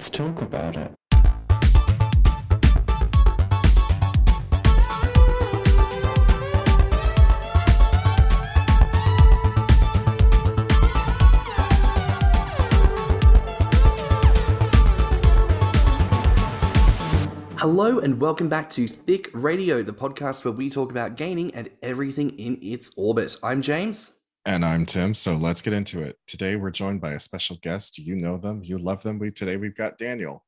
let's talk about it. Hello and welcome back to Thick Radio, the podcast where we talk about gaining and everything in its orbit. I'm James. And I'm Tim. So let's get into it. Today we're joined by a special guest. You know them, you love them. We today we've got Daniel.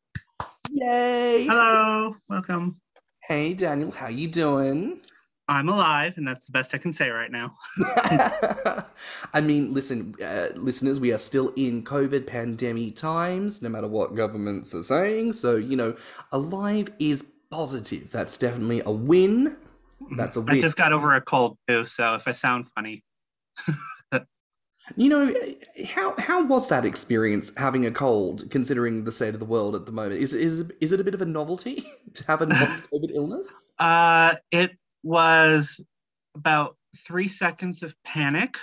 Yay! Hello, welcome. Hey Daniel, how you doing? I'm alive, and that's the best I can say right now. I mean, listen, uh, listeners, we are still in COVID pandemic times, no matter what governments are saying. So, you know, alive is positive. That's definitely a win. That's a win. I just got over a cold too, so if I sound funny. You know, how how was that experience having a cold, considering the state of the world at the moment? Is is is it a bit of a novelty to have a COVID illness? Uh, it was about three seconds of panic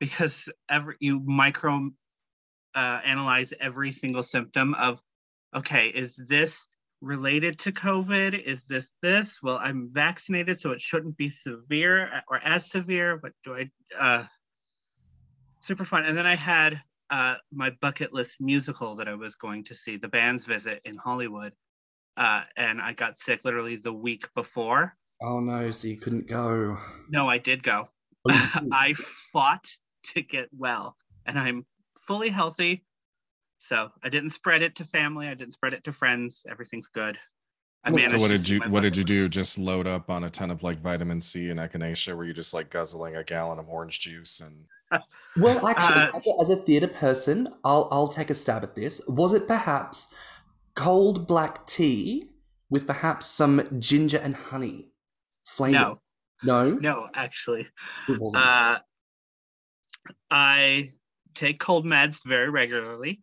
because every you micro uh, analyze every single symptom of okay is this related to covid is this this well i'm vaccinated so it shouldn't be severe or as severe what do i uh super fun and then i had uh my bucket list musical that i was going to see the band's visit in hollywood uh and i got sick literally the week before Oh no, so you couldn't go. No, I did go. Oh, I fought to get well, and I'm fully healthy. So I didn't spread it to family. I didn't spread it to friends. Everything's good. I managed so what did you what did you do? Just load up on a ton of like vitamin C and echinacea? Were you just like guzzling a gallon of orange juice and? well, actually, uh, as, a, as a theatre person, I'll I'll take a stab at this. Was it perhaps cold black tea with perhaps some ginger and honey? Flavor. No. No. No, actually. Uh, I take cold meds very regularly.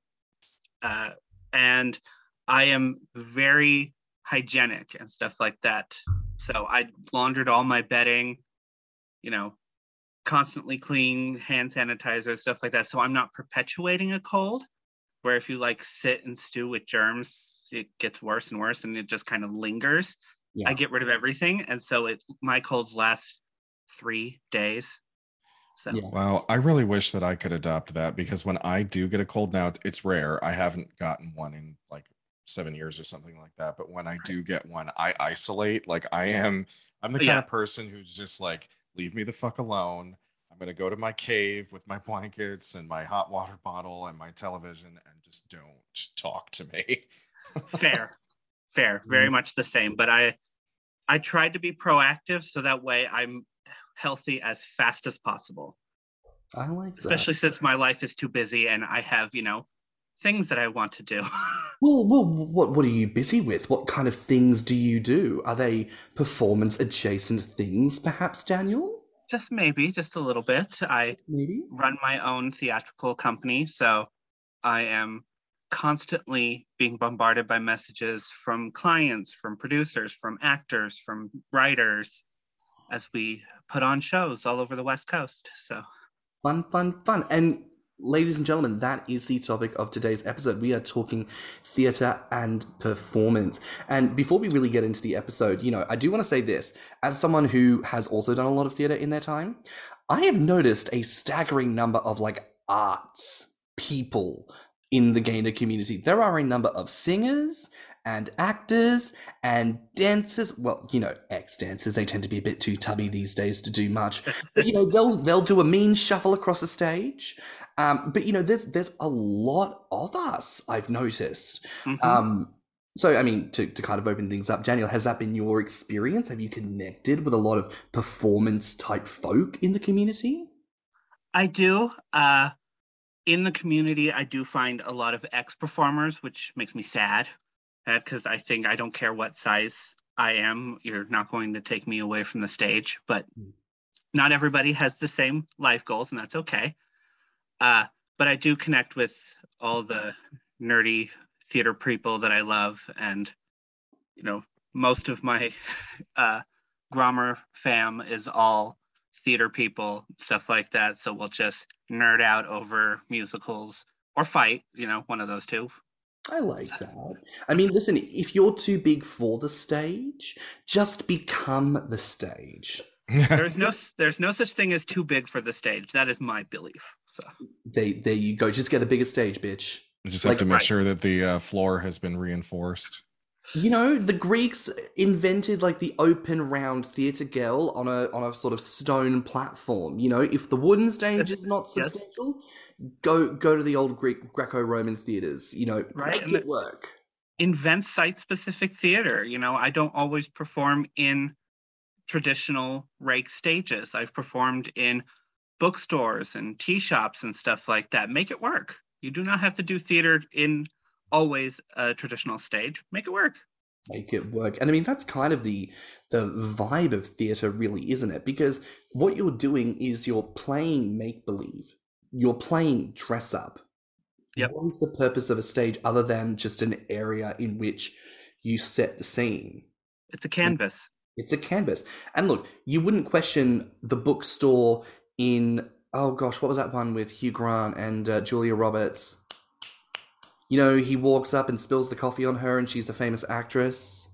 Uh, and I am very hygienic and stuff like that. So I laundered all my bedding, you know, constantly clean hand sanitizer, stuff like that. So I'm not perpetuating a cold, where if you like sit and stew with germs, it gets worse and worse and it just kind of lingers yeah. I get rid of everything, and so it my colds last three days. So yeah. wow, I really wish that I could adopt that because when I do get a cold now, it's rare. I haven't gotten one in like seven years or something like that. But when I do get one, I isolate. Like I am, I'm the kind yeah. of person who's just like, leave me the fuck alone. I'm gonna go to my cave with my blankets and my hot water bottle and my television and just don't talk to me. Fair fair very mm much the same but i i tried to be proactive so that way i'm healthy as fast as possible. I like that. especially since my life is too busy and i have you know things that i want to do. Well well what what are you busy with? What kind of things do you do? Are they performance adjacent things perhaps daniel? Just maybe just a little bit. I maybe. run my own theatrical company so i am constantly being bombarded by messages from clients, from producers, from actors, from writers as we put on shows all over the West Coast. So fun, fun, fun. And ladies and gentlemen, that is the topic of today's episode. We are talking theatre and performance. And before we really get into the episode, you know, I do want to say this as someone who has also done a lot of theatre in their time, I have noticed a staggering number of like arts people in the gainer community. There are a number of singers and actors and dancers. Well, you know, ex dancers, they tend to be a bit too tubby these days to do much. But, you know, they'll they'll do a mean shuffle across the stage. Um, but you know, there's there's a lot of us, I've noticed. Mm-hmm. Um, so I mean, to, to kind of open things up, Daniel, has that been your experience? Have you connected with a lot of performance type folk in the community? I do. Uh in the community, I do find a lot of ex performers, which makes me sad because I think I don't care what size I am, you're not going to take me away from the stage. But mm. not everybody has the same life goals, and that's okay. Uh, but I do connect with all the nerdy theater people that I love, and you know, most of my uh, Grommr fam is all theater people, stuff like that. So we'll just nerd out over musicals or fight, you know, one of those two. I like that. I mean, listen, if you're too big for the stage, just become the stage. There's no there's no such thing as too big for the stage. That is my belief. So They, there you go. Just get a bigger stage, bitch. You just have to make Right. sure that the uh, floor has been reinforced. You know, the Greeks invented like the open round theatre girl on a on a sort of stone platform. You know, if the wooden stage is not Yes. substantial, go go to the old Greek Greco-Roman theatres. You know, Right, make and it work. invent site specific theater. You know, I don't always perform in traditional rake stages. I've performed in bookstores and tea shops and stuff like that. Make it work. You do not have to do theater in always a traditional stage. Make it work. make it work and i mean that's kind of the the vibe of theater really isn't it because what you're doing is you're playing make believe you're playing dress up Yep. what is the purpose of a stage other than just an area in which you set the scene It's a canvas. it's a canvas and look you wouldn't question the bookstore in oh gosh what was that one with hugh grant and uh, julia roberts you know he walks up and spills the coffee on her and she's a famous actress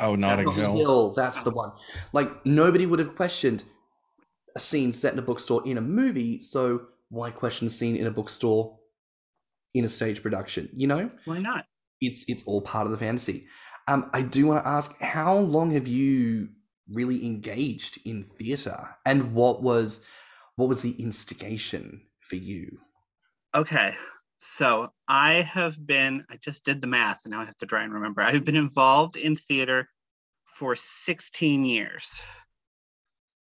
Oh, Notting Notting Hill. that's the one. Like nobody would have questioned a scene set in a bookstore in a movie, so why question a scene in a bookstore in a stage production? You know, Why not? it's it's all part of the fantasy. Um, I do want to ask, how long have you really engaged in theatre, and what was what was the instigation for you? Okay. So I have been, I just did the math and now I have to try and remember. I've been involved in theater for 16 years.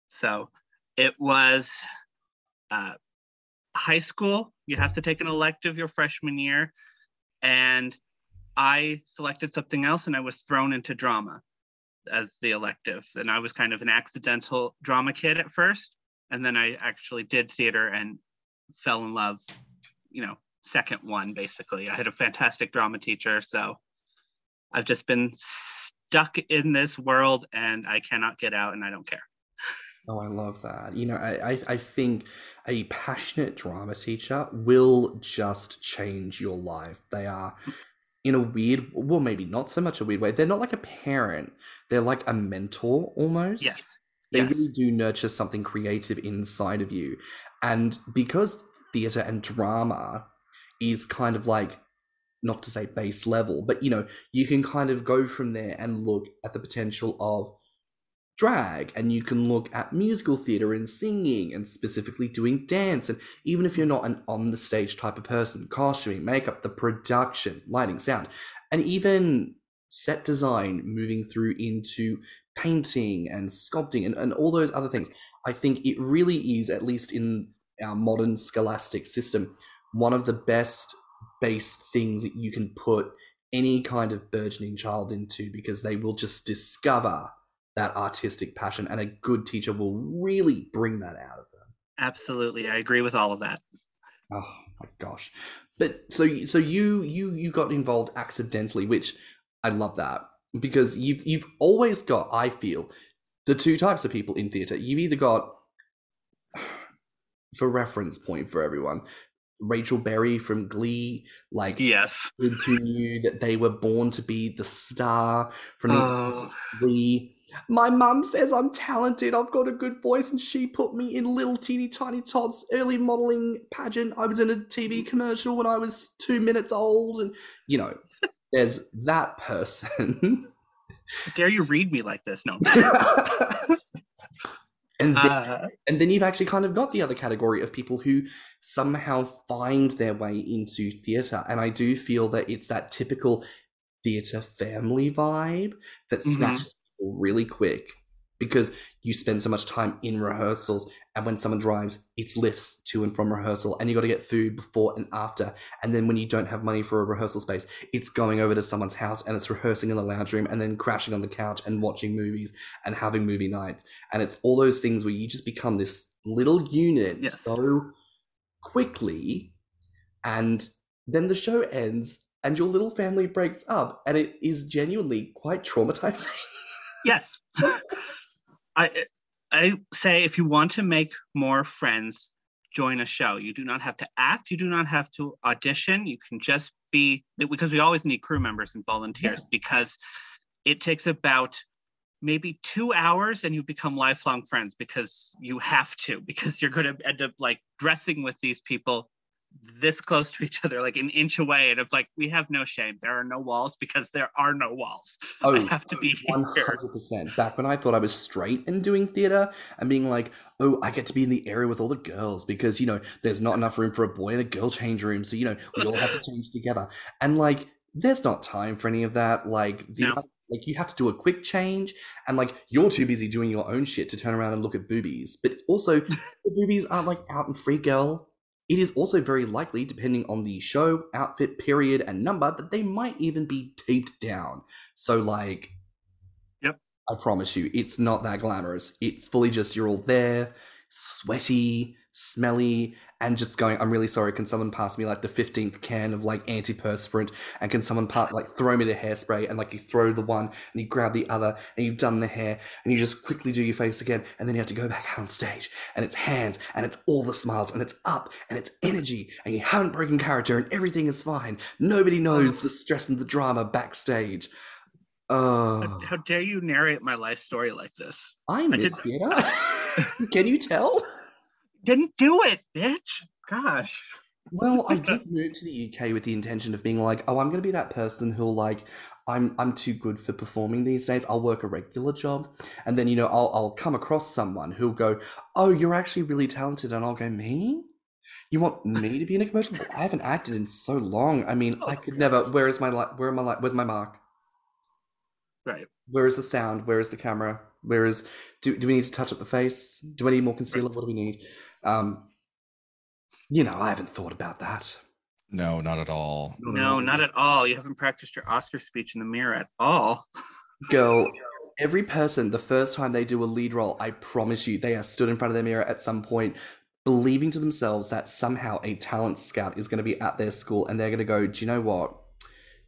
So it was uh, high school. You have to take an elective your freshman year. And I selected something else and I was thrown into drama as the elective. And I was kind of an accidental drama kid at first. And then I actually did theater and fell in love, you know, second one basically. I had a fantastic drama teacher. So I've just been stuck in this world and I cannot get out and I don't care. Oh, I love that. You know, I, I, I think a passionate drama teacher will just change your life. They are, in a weird, well, maybe not so much a weird way. They're not like a parent. They're like a mentor almost. Yes. They yes. really do nurture something creative inside of you. And because theatre and drama is kind of like, not to say base level, but you know, you can kind of go from there and look at the potential of drag and you can look at musical theatre and singing and specifically doing dance. And even if you're not an on the stage type of person, costuming, makeup, the production, lighting, sound, and even set design moving through into painting and sculpting and, and all those other things. I think it really is, at least in our modern scholastic system, one of the best base things that you can put any kind of burgeoning child into because they will just discover that artistic passion and a good teacher will really bring that out of them. Absolutely. I agree with all of that. Oh my gosh. But so so you you you got involved accidentally, which I love that because you've you've always got I feel the two types of people in theater. You've either got for reference point for everyone, Rachel Berry from Glee, like Yes. kids who knew that they were born to be the star from Oh, Glee. My mum says I'm talented. I've got a good voice, and she put me in little teeny tiny tots early modeling pageant. I was in a TV mm. commercial when I was two minutes old, and you know, there's that person. dare you read me like this? No. and then, Uh, and then you've actually kind of got the other category of people who somehow find their way into theatre, and I do feel that it's that typical theatre family vibe that Mhm. snatches people really quick because you spend so much time in rehearsals and when someone drives it's lifts to and from rehearsal and you got to get food before and after and then when you don't have money for a rehearsal space it's going over to someone's house and it's rehearsing in the lounge room and then crashing on the couch and watching movies and having movie nights and it's all those things where you just become this little unit Yes. so quickly and then the show ends and your little family breaks up and it is genuinely quite traumatizing yes. I I say if you want to make more friends, join a show. You do not have to act. You do not have to audition. You can just be because we always need crew members and volunteers because it takes about maybe two hours and you become lifelong friends because you have to because you're going to end up like dressing with these people this close to each other like an inch away and it's like we have no shame there are no walls because there are no walls Oh, i have to be oh, here 100%. Back when I thought I was straight and doing theater and being like, oh, I get to be in the area with all the girls because, you know, there's not enough room for a boy in a girl change room. So, you know, we all have to change together. And like, there's not time for any of that. Like, the, No. like you have to do a quick change and like you're too busy doing your own shit to turn around and look at boobies. But also, the boobies aren't like out and free, girl. It is also very likely, depending on the show, outfit, period, and number, that they might even be taped down. So, like, Yep. I promise you, it's not that glamorous. It's fully just you're all there, sweaty, smelly, and just going, I'm really sorry. Can someone pass me like the 15th can of like antiperspirant? And can someone part, like throw me the hairspray? And like you throw the one and you grab the other and you've done the hair and you just quickly do your face again. And then you have to go back out on stage and it's hands and it's all the smiles and it's up and it's energy and you haven't broken character and everything is fine. Nobody knows the stress and the drama backstage. Oh, How- dare you narrate my life story like this I I miss did- theater. Can you tell? didn't do it bitch gosh Well, I did move to the UK with the intention of being like, oh, I'm going to be that person who'll like, I'm I'm too good for performing these days. I'll work a regular job, and then you know I'll I'll come across someone who'll go, oh, you're actually really talented, and I'll go, me. You want me to be in a commercial? I haven't acted in so long. I mean, I Oh, could God. never. Where is my light? Where am I? Li- Where's my mark? right Where is the sound? Where is the camera? Where is? Do do we need to touch up the face? Do I need more concealer? What do we need? Um, you know, I haven't thought about that. No, not at all. no not at all you haven't practiced your oscar speech in the mirror at all Girl, every person, the first time they do a lead role, I promise you, they are stood in front of their mirror at some point, believing to themselves that somehow a talent scout is going to be at their school and they're going to go, Do you know what?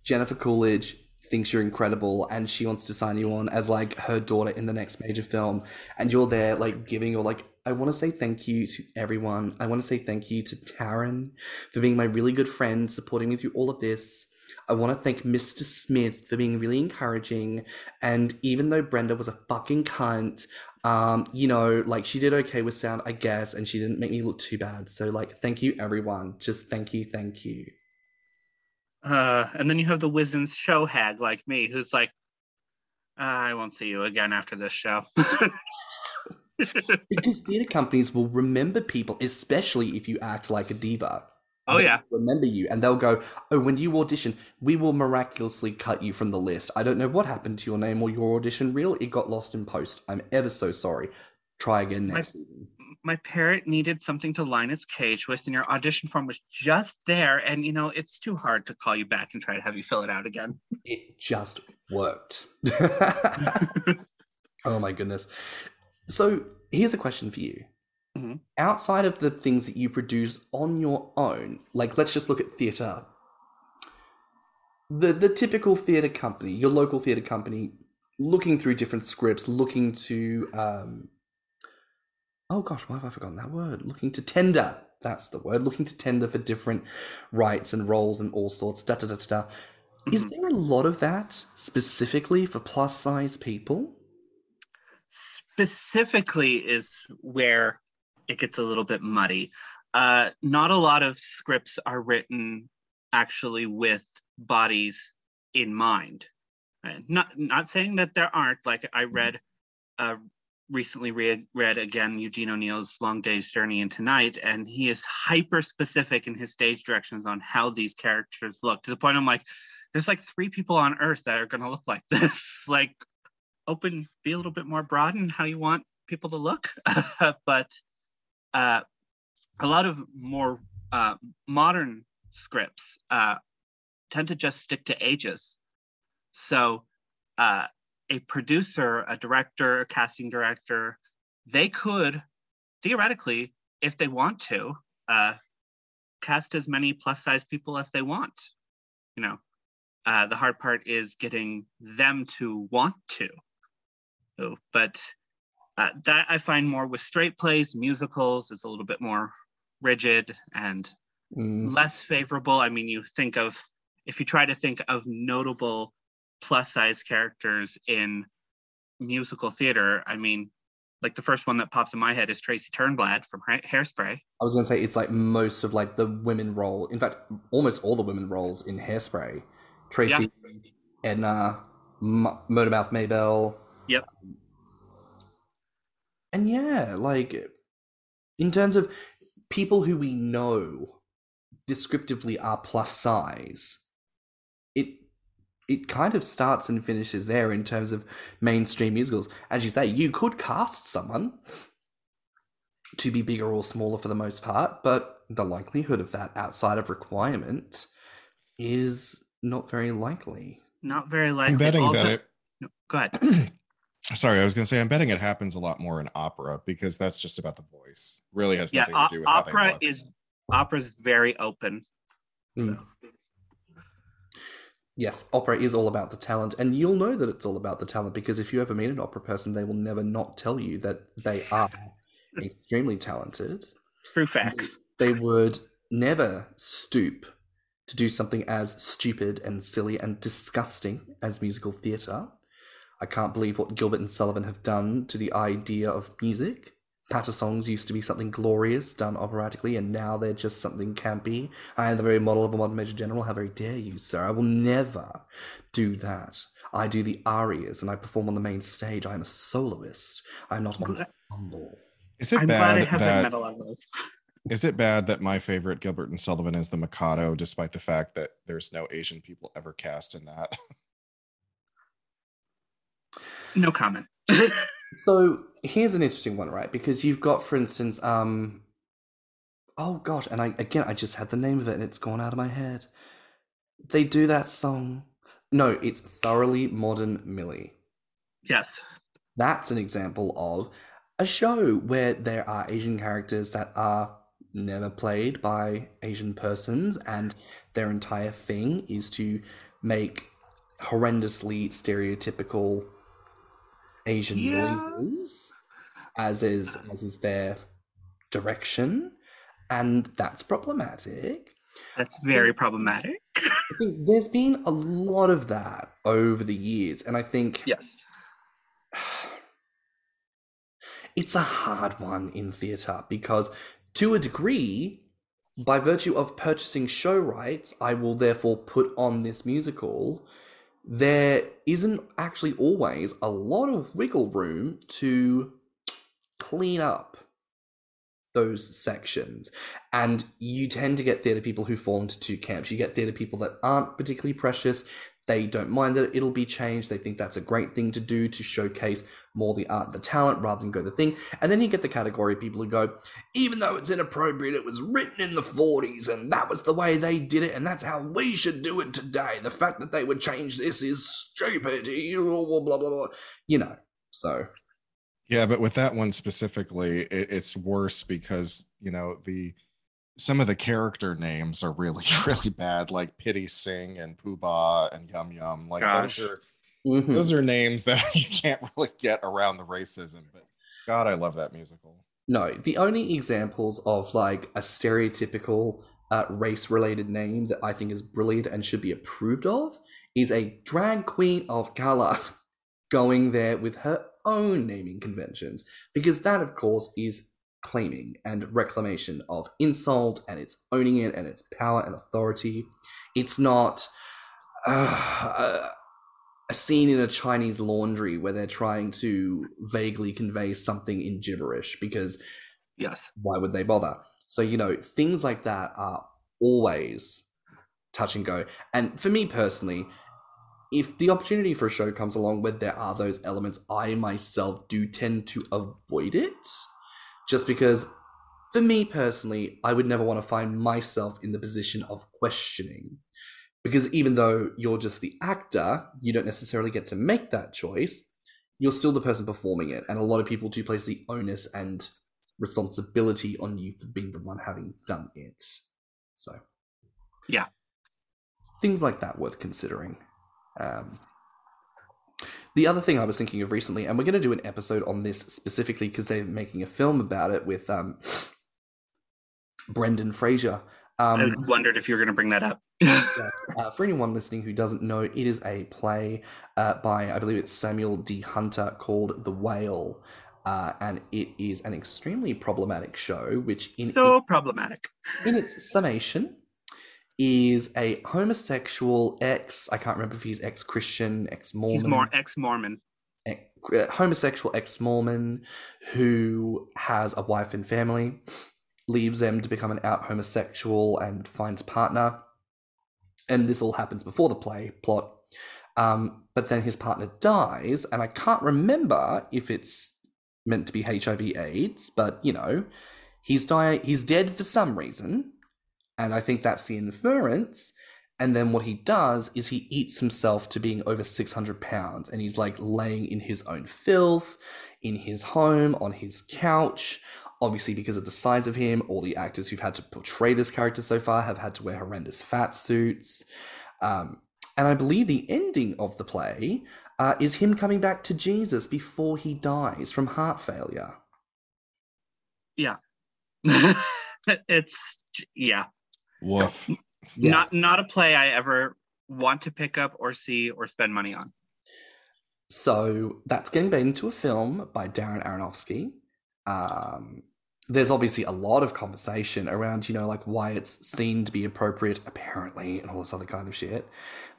Jennifer Coolidge thinks you're incredible and she wants to sign you on as like her daughter in the next major film. And you're there, like, giving your, like, I want to say thank you to everyone. I want to say thank you to Taryn for being my really good friend, supporting me through all of this. I want to thank Mr. Smith for being really encouraging. And even though Brenda was a fucking cunt, um, you know, like she did okay with sound, I guess, and she didn't make me look too bad. So, like, thank you, everyone. Just thank you, thank you. uh and then you have the wizen's show hag like me who's like "Ah, i won't see you again after this show Because theatre companies will remember people, especially if you act like a diva. oh yeah remember you, and they'll go, "Oh, when you audition, we will miraculously cut you from the list. I don't know what happened to your name or your audition reel. It got lost in post. I'm ever so sorry. Try again My- next season." my parrot needed something to line its cage with and your audition form was just there and you know it's too hard to call you back and try to have you fill it out again It just worked. oh my goodness. So here's a question for you. Mhm. Outside of the things that you produce on your own, like let's just look at theatre. The the typical theatre company, your local theatre company, looking through different scripts, looking to um oh gosh, why have I forgotten that word? Looking to tender. That's the word. Looking to tender for different rights and roles and all sorts. Da da da da. da. Is there a lot of that specifically for plus size people? Specifically is where it gets a little bit muddy. Uh, not a lot of scripts are written actually with bodies in mind. Uh, Not not saying that there aren't. Like I read, uh, recently read read again Eugene O'Neill's Long Day's Journey into Night, and he is hyper specific in his stage directions on how these characters look. To the point I'm like, there's like three people on Earth that are going to look like this. like open, be a little bit more broad in how you want people to look. but uh, a lot of more uh, modern scripts uh, tend to just stick to ages. So uh, a producer, a director, a casting director, they could theoretically, if they want to, uh, cast as many plus size people as they want. You know, uh, the hard part is getting them to want to. So, but uh, that I find more with straight plays, musicals is a little bit more rigid and Mm. less favorable. I mean, you think of if you try to think of notable plus size characters in musical theater, I mean, like the first one that pops in my head is Tracy Turnblad from Ha- Hairspray. I was going to say it's like most of like the women role. In fact, almost all the women roles in Hairspray. Tracy, Edna, M- Motormouth Maybelle. Yep. And yeah, like in terms of people who we know descriptively are plus size, it it kind of starts and finishes there in terms of mainstream musicals. As you say, you could cast someone to be bigger or smaller for the most part, but the likelihood of that outside of requirement is not very likely. Not very likely. I'm betting Although- that it. No, go ahead. Sorry, I was going to say I'm betting it happens a lot more in opera because that's just about the voice. Really has Yeah, nothing o- to do with how they opera look. is opera's very open. Mm. Yes, opera is all about the talent, and you'll know that it's all about the talent because if you ever meet an opera person, they will never not tell you that they are extremely talented. True facts. They would never stoop to do something as stupid and silly and disgusting as musical theatre. I can't believe what Gilbert and Sullivan have done to the idea of music. Patter songs used to be something glorious done operatically, and now they're just something campy. I am the very model of a modern major general. How very dare you, sir? I will never do that. I do the arias, and I perform on the main stage. I am a soloist. I am not an ensemble. Is it I'm glad I bad haven't that met a lot of those. is it bad that my favorite Gilbert and Sullivan is the Mikado, despite the fact that there's no Asian people ever cast in that? No comment. So here's an interesting one, right? Because you've got, for instance, um, oh gosh, and I again I just had the name of it and it's gone out of my head. They do that song. No, it's thoroughly modern Millie. yes. That's an example of a show where there are Asian characters that are never played by Asian persons, and their entire thing is to make horrendously stereotypical Asian Yeah. noises, as is as is their direction, and that's problematic. That's very problematic. I think there's been a lot of that over the years, and I think Yes. it's a hard one in theatre because, to a degree, by virtue of purchasing show rights, I will therefore put on this musical. There isn't actually always a lot of wiggle room to clean up those sections. And you tend to get theatre people who fall into two camps. You get theatre people that aren't particularly precious. They don't mind that it'll be changed. They think that's a great thing to do to showcase more the art and the talent rather than go the thing. And then you get the category of people who go, even though it's inappropriate, it was written in the 40s and that was the way they did it and that's how we should do it today. The fact that they would change this is stupid. Blah, blah, blah, blah. You know, so. Yeah, but with that one specifically, it, it's worse because you know the some of the character names are really really bad, like Pitti-Sing and Pooh Bah and Yum Yum. Like Gosh. those are mhm. those are names that you can't really get around the racism. But God, I love that musical. No, the only examples of like a stereotypical uh, race related name that I think is brilliant and should be approved of is a drag queen of color going there with her own naming conventions. Because that, of course, is claiming and reclamation of insult and it's owning it and its power and authority. It's not uh, a scene in a Chinese laundry where they're trying to vaguely convey something in gibberish because Yes. why would they bother? So, you know, things like that are always touch and go. And for me personally, if the opportunity for a show comes along where there are those elements, I myself do tend to avoid it. Just because, for me personally, I would never want to find myself in the position of questioning. Because even though you're just the actor, you don't necessarily get to make that choice. You're still the person performing it. And a lot of people do place the onus and responsibility on you for being the one having done it. So, Yeah. things like that worth considering. Um, the other thing I was thinking of recently, and we're going to do an episode on this specifically because they're making a film about it with um, Brendan Fraser Um, I wondered if you were going to bring that up. Yes. Uh, for anyone listening who doesn't know, it is a play uh, by, I believe it's Samuel D. Hunter called The Whale. Uh, and it is an extremely problematic show, which in, so problematic. in its summation is a homosexual ex, I can't remember if he's ex Christian, ex He's Mormon, more ex-Mormon. uh, homosexual ex Mormon who has a wife and family, leaves them to become an out homosexual and finds a partner. And this all happens before the play plot. Um, but then his partner dies, and I can't remember if it's meant to be HIV AIDS, but you know, he's die he's dead for some reason, and I think that's the inference. And then what he does is he eats himself to being over 600 pounds, and he's like laying in his own filth, in his home, on his couch. Obviously, because of the size of him, all the actors who've had to portray this character so far have had to wear horrendous fat suits. Um, and I believe the ending of the play uh, is him coming back to Jesus before he dies from heart failure. Yeah. it's yeah, Woof. Yeah. not not a play I ever want to pick up or see or spend money on. So that's getting made into a film by Darren Aronofsky. Um, there's obviously a lot of conversation around, you know, like why it's seen to be appropriate, apparently, and all this other kind of shit.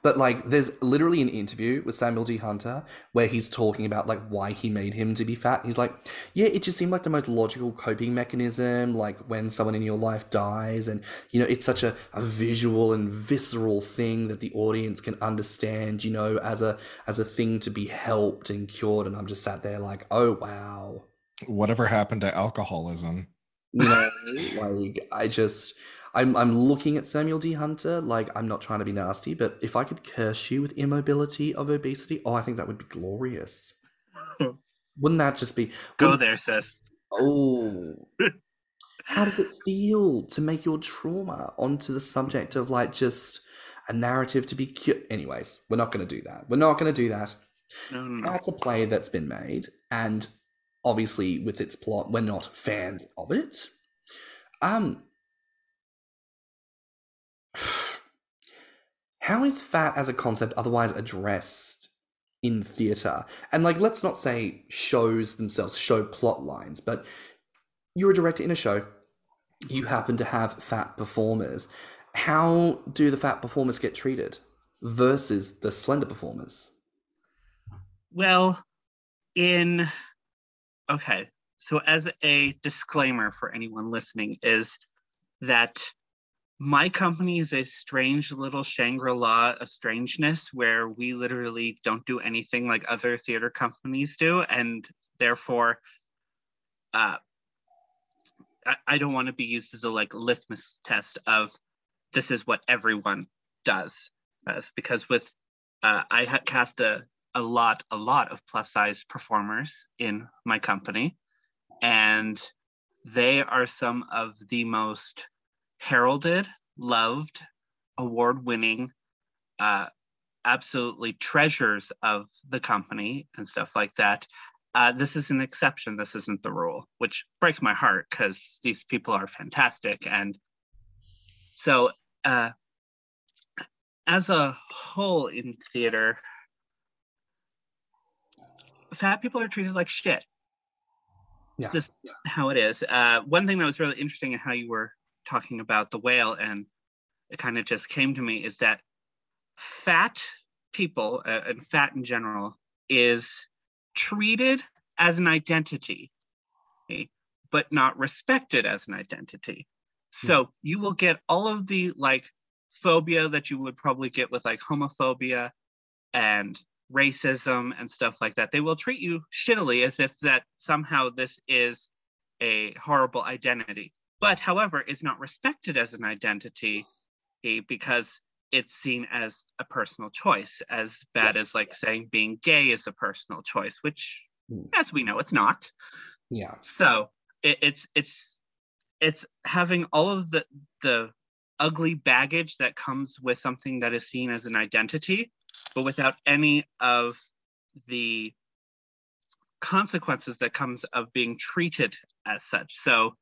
But like, there's literally an interview with Samuel D. Hunter where he's talking about like why he made him to be fat. He's like, yeah, it just seemed like the most logical coping mechanism, like when someone in your life dies, and you know, it's such a, a visual and visceral thing that the audience can understand, you know, as a as a thing to be helped and cured. And I'm just sat there like, oh wow Whatever happened to alcoholism? you know like i just i'm i'm looking at samuel d hunter like i'm not trying to be nasty but if i could curse you with immobility of obesity oh i think that would be glorious wouldn't that just be Go there, sis. oh how does it feel to make your trauma onto the subject of like just a narrative to be cu- anyways we're not going to do that we're not going to do that No, no, no. that's a play that's been made, and obviously with its plot, we're not fans of it. Um, how is fat as a concept otherwise addressed in theatre? And like, let's not say shows themselves, show plot lines, but you're a director in a show. You happen to have fat performers. How do the fat performers get treated versus the slender performers? Well, in okay, so as a disclaimer for anyone listening, is that my company is a strange little Shangri-La of strangeness where we literally don't do anything like other theater companies do, and therefore, uh, I, I don't want to be used as a like litmus test of this is what everyone does, uh, because with uh, I had cast a a lot, a lot of plus size performers in my company. And they are some of the most heralded, loved, award winning, uh, absolutely treasures of the company and stuff like that. Uh, this is an exception. This isn't the rule, which breaks my heart because these people are fantastic. And so, uh, as a whole in theater, fat people are treated like shit. Yeah. It's just how it is. Uh, one thing that was really interesting in how you were talking about the whale, and it kind of just came to me, is that fat people uh, and fat in general is treated as an identity, but not respected as an identity. So you will get all of the like phobia that you would probably get with like homophobia and racism and stuff like that. They will treat you shittily as if that somehow this is a horrible identity. But however, it's not respected as an identity because it's seen as a personal choice, as bad as like saying being gay is a personal choice, which Hmm. as we know it's not. Yeah. So it, it's it's it's having all of the the ugly baggage that comes with something that is seen as an identity, but without any of the consequences that comes of being treated as such. So,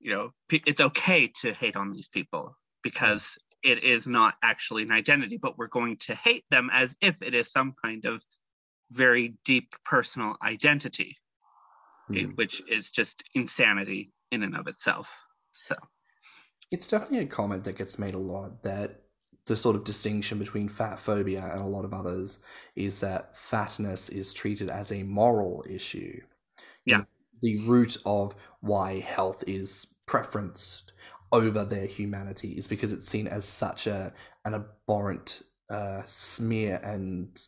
you know, it's okay to hate on these people. because it is not actually an identity, but we're going to hate them as if it is some kind of very deep personal identity, Mm. which is just insanity in and of itself. So, It's definitely a comment that gets made a lot that the sort of distinction between fat phobia and a lot of others is that fatness is treated as a moral issue. Yeah. The root of why health is preferenced over their humanity is because it's seen as such a an abhorrent uh, smear and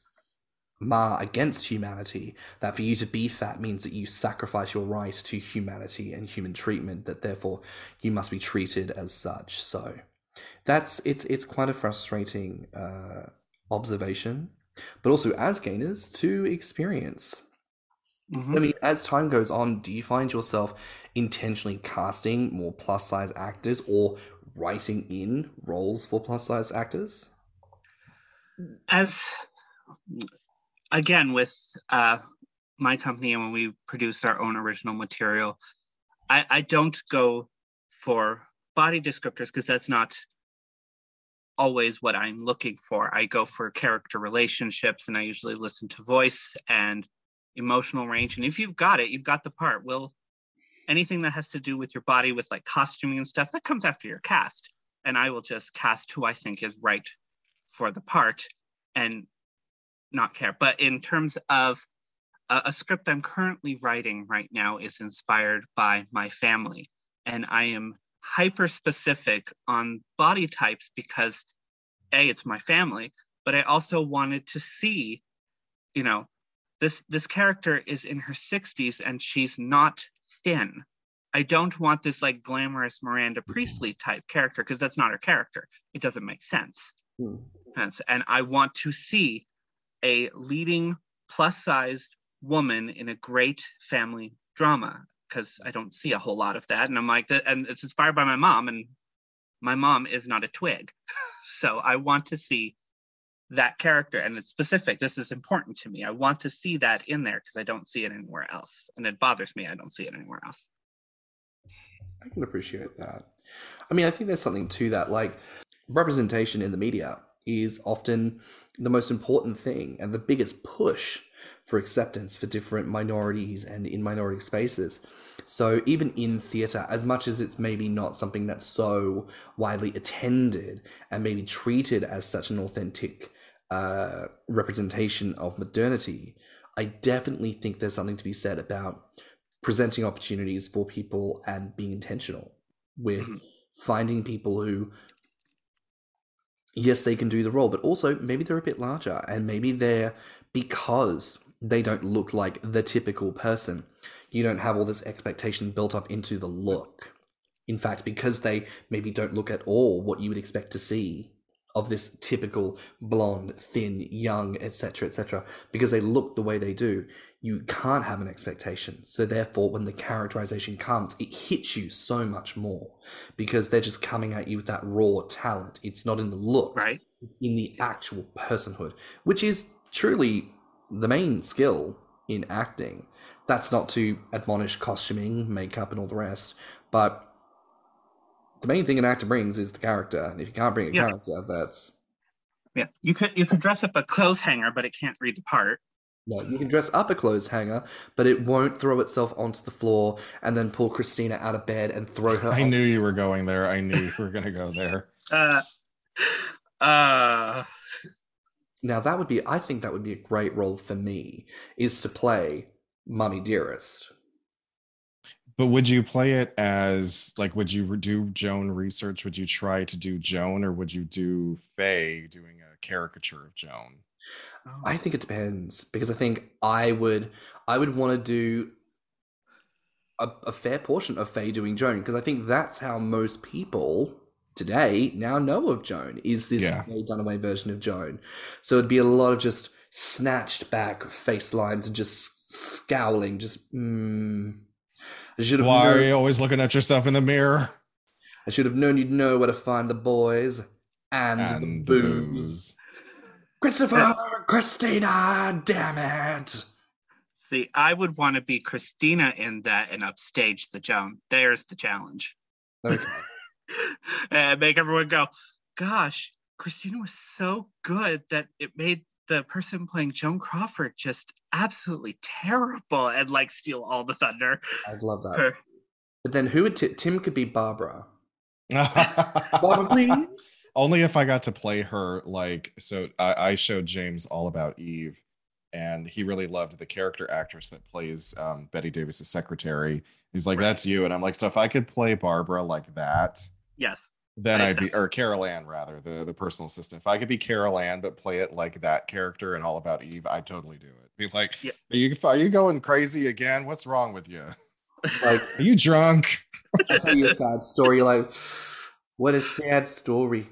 mar against humanity that for you to be fat means that you sacrifice your right to humanity and human treatment that therefore you must be treated as such so that's it's it's quite a frustrating uh, observation but also as gainers to experience mhm. I mean, as time goes on, do you find yourself intentionally casting more plus size actors or writing in roles for plus size actors? as again with uh, my company and when we produce our own original material i, I don't go for body descriptors because that's not always what i'm looking for i go for character relationships and i usually listen to voice and emotional range and if you've got it you've got the part will anything that has to do with your body with like costuming and stuff that comes after your cast and i will just cast who i think is right for the part and not care. But in terms of a, a script I'm currently writing right now is inspired by my family. And I am hyper specific on body types because A, it's my family, but I also wanted to see, you know, this this character is in her 60s and she's not thin. I don't want this like glamorous Miranda Priestly type character because that's not her character. It doesn't make sense Hmm. sense. And I want to see a leading plus sized woman in a great family drama because I don't see a whole lot of that. And I'm like, and it's inspired by my mom, and my mom is not a twig. so I want to see that character, and it's specific. This is important to me. I want to see that in there because I don't see it anywhere else. And it bothers me. I don't see it anywhere else. I can appreciate that. I mean, I think there's something to that. Like, representation in the media is often the most important thing and the biggest push for acceptance for different minorities and in minority spaces. So, even in theatre, as much as it's maybe not something that's so widely attended and maybe treated as such an authentic uh, representation of modernity, I definitely think there's something to be said about presenting opportunities for people and being intentional with Mhm. finding people who yes they can do the role but also maybe they're a bit larger and maybe they're because they don't look like the typical person you don't have all this expectation built up into the look in fact because they maybe don't look at all what you would expect to see of this typical blonde thin young etc etc because they look the way they do you can't have an expectation. So therefore, when the characterization comes, it hits you so much more because they're just coming at you with that raw talent. It's not in the look, Right? in the actual personhood, which is truly the main skill in acting. That's not to admonish costuming, makeup, and all the rest, but the main thing an actor brings is the character. And if you can't bring a Yeah. character, that's Yeah. You could you could dress up a clothes hanger, but it can't read the part. No, you can dress up a clothes hanger, but it won't throw itself onto the floor and then pull Christina out of bed and throw her. I off. knew you were going there. I knew you were going to go there. Uh, uh, Now that would be, I think that would be a great role for me, is to play Mummy Dearest. But would you play it as like? Would you do Joan research? Would you try to do Joan, or would you do Faye doing a caricature of Joan? Oh. I think it depends because I think I would, I would want to do a, a fair portion of Faye doing Joan because I think that's how most people today now know of Joan is this Yeah. Faye Dunaway version of Joan. So it'd be a lot of just snatched back face lines and just scowling, just mm, I should have Why are you always looking at yourself in the mirror? I should have known you'd know where to find the boys and, the And booze. Christopher, Christina, damn it. see, I would want to be Christina in that and upstage the Joan. There's the challenge. Okay. and make everyone go, gosh, Christina was so good that it made the person playing Joan Crawford just absolutely terrible and like steal all the thunder. I'd love that. Her- But then who would Ti- Tim could be Barbara? Barbara, please. Only if I got to play her. Like, so I, I showed James all about Eve, and he really loved the character actress that plays um, Bette Davis's secretary. He's like, Right. "That's you," and I'm like, "So if I could play Barbara like that, Yes. then I'd be or Carol Ann rather, the the personal assistant. If I could be Carol Ann but play it like that character and all about Eve, I'd totally do it. Be like, Yeah. are you are you going crazy again? What's wrong with you? Like, Are you drunk? I tell you a sad story. You're like, what a sad story.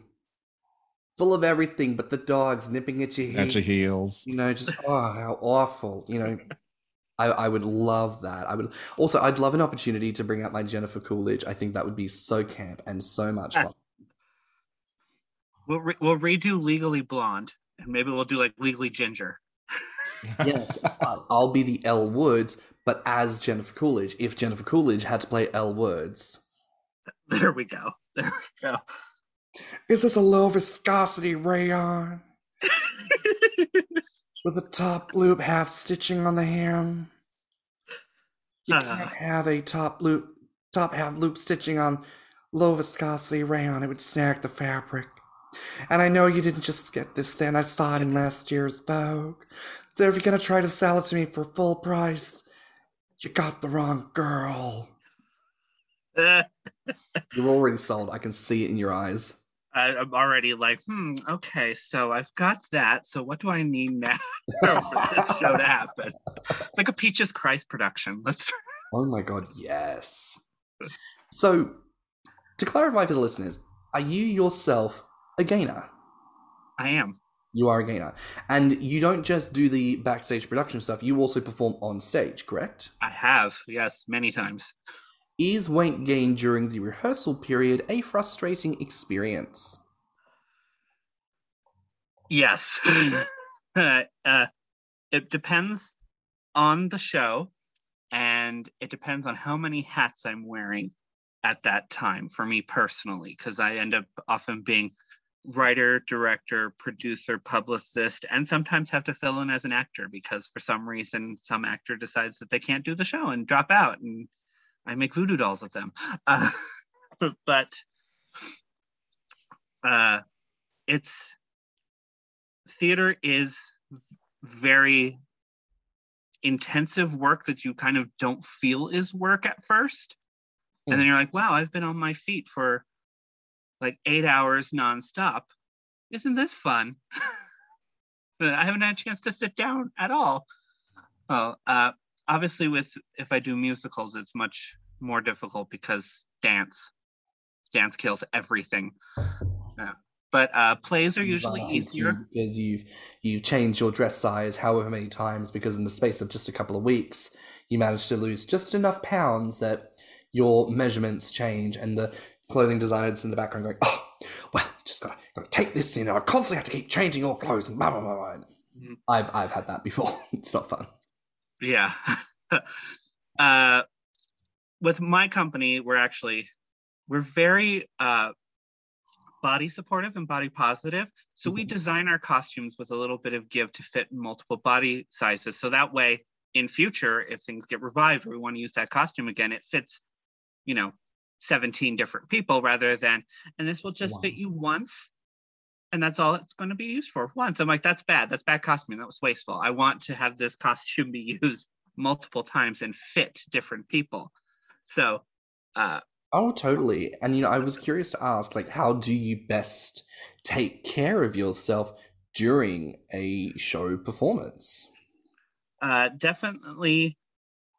Full of everything but the dogs nipping at your heels. At your heels. You know, just oh, how awful. You know, I, I would love that. I would also, I'd love an opportunity to bring out my Jennifer Coolidge. I think that would be so camp and so much fun. We'll, re- we'll redo Legally Blonde and maybe we'll do like Legally Ginger. yes, I'll- be the Elle Woods, but as Jennifer Coolidge. If Jennifer Coolidge had to play Elle Woods, There we go. There we go. is this a low viscosity rayon with a top loop half stitching on the hem? You Uh. can't have a top loop, top half loop stitching on low viscosity rayon. It would snag the fabric. And I know you didn't just get this then. I saw it in last year's Vogue. So if you're gonna try to sell it to me for full price, you got the wrong girl. Uh, You're already sold. I can see it in your eyes. I, I'm already like, hmm, okay, so I've got that. So what do I need now for this show to happen? It's like a Peaches Christ production. Let's Oh my god, yes. So, to clarify for the listeners, are you yourself a gainer? I am. You are a gainer. And you don't just do the backstage production stuff, you also perform on stage, correct? I have, yes, many times. Is weight gain during the rehearsal period a frustrating experience? Yes. uh, it depends on the show and it depends on how many hats I'm wearing at that time for me personally, because I end up often being writer, director, producer, publicist, and sometimes have to fill in as an actor because for some reason some actor decides that they can't do the show and drop out and I make voodoo dolls of them. Uh, but uh, it's theater is very intensive work that you kind of don't feel is work at first. And then you're like, wow, I've been on my feet for like eight hours nonstop. Isn't this fun? But I haven't had a chance to sit down at all. Well, uh, obviously, with if I do musicals, it's much more difficult because dance, dance kills everything. Yeah. But uh, plays are usually Right, easier. because you've you've changed your dress size however many times because in the space of just a couple of weeks you manage to lose just enough pounds that your measurements change and the clothing designers in the background going oh well just gotta, gotta take this in I constantly have to keep changing your clothes and blah blah blah, blah. Mhm. I've I've had that before it's not fun Yeah. uh, with my company, we're actually we're very uh, body supportive and body positive. So we Mhm. design our costumes with a little bit of give to fit multiple body sizes. So that way, in future, if things get revived or we want to use that costume again, it fits, you know, 17 different people rather than, and this will just fit you once. And that's all it's going to be used for once. I'm like, that's bad. That's bad costume. That was wasteful. I want to have this costume be used multiple times and fit different people. So, uh, oh totally and you know I was curious to ask like how do you best take care of yourself during a show performance uh, definitely,